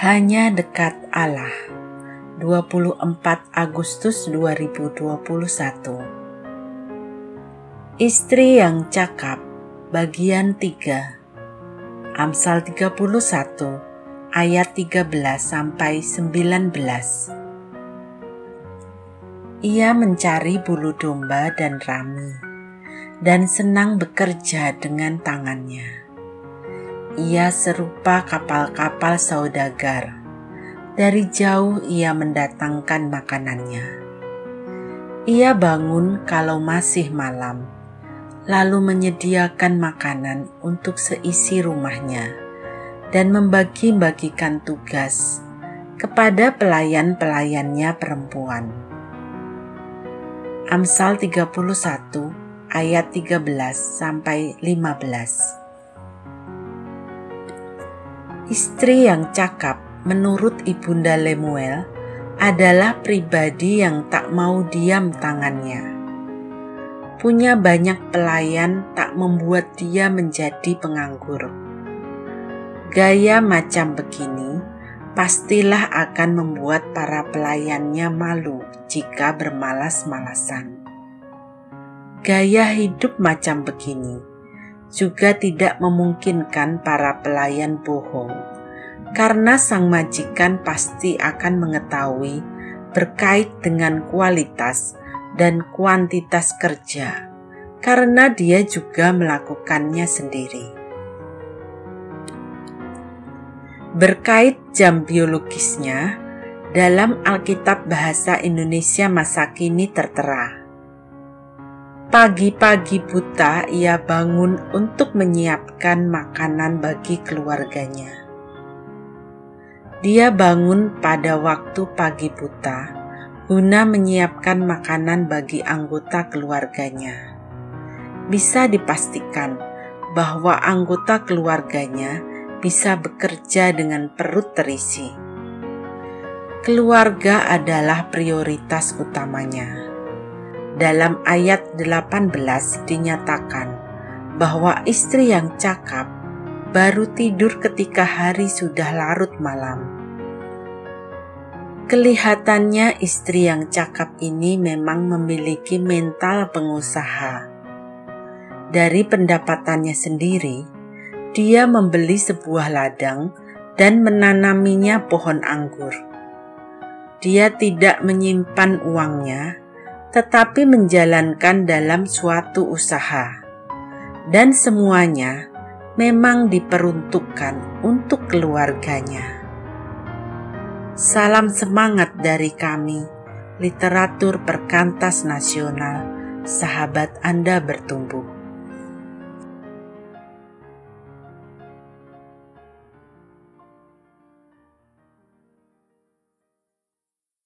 Hanya dekat Allah. 24 Agustus 2021. Istri yang cakap bagian 3. Amsal 31 ayat 13 sampai 19. Ia mencari bulu domba dan rami dan senang bekerja dengan tangannya ia serupa kapal-kapal saudagar. Dari jauh ia mendatangkan makanannya. Ia bangun kalau masih malam, lalu menyediakan makanan untuk seisi rumahnya dan membagi-bagikan tugas kepada pelayan-pelayannya perempuan. Amsal 31 ayat 13 sampai 15. Istri yang cakap menurut Ibunda Lemuel adalah pribadi yang tak mau diam tangannya. Punya banyak pelayan tak membuat dia menjadi penganggur. Gaya macam begini pastilah akan membuat para pelayannya malu jika bermalas-malasan. Gaya hidup macam begini juga tidak memungkinkan para pelayan bohong, karena sang majikan pasti akan mengetahui berkait dengan kualitas dan kuantitas kerja, karena dia juga melakukannya sendiri. Berkait jam biologisnya, dalam Alkitab Bahasa Indonesia masa kini tertera Pagi-pagi buta ia bangun untuk menyiapkan makanan bagi keluarganya. Dia bangun pada waktu pagi buta guna menyiapkan makanan bagi anggota keluarganya. Bisa dipastikan bahwa anggota keluarganya bisa bekerja dengan perut terisi. Keluarga adalah prioritas utamanya dalam ayat 18 dinyatakan bahwa istri yang cakap baru tidur ketika hari sudah larut malam. Kelihatannya istri yang cakap ini memang memiliki mental pengusaha. Dari pendapatannya sendiri, dia membeli sebuah ladang dan menanaminya pohon anggur. Dia tidak menyimpan uangnya tetapi menjalankan dalam suatu usaha, dan semuanya memang diperuntukkan untuk keluarganya. Salam semangat dari kami, literatur perkantas nasional, sahabat Anda bertumbuh.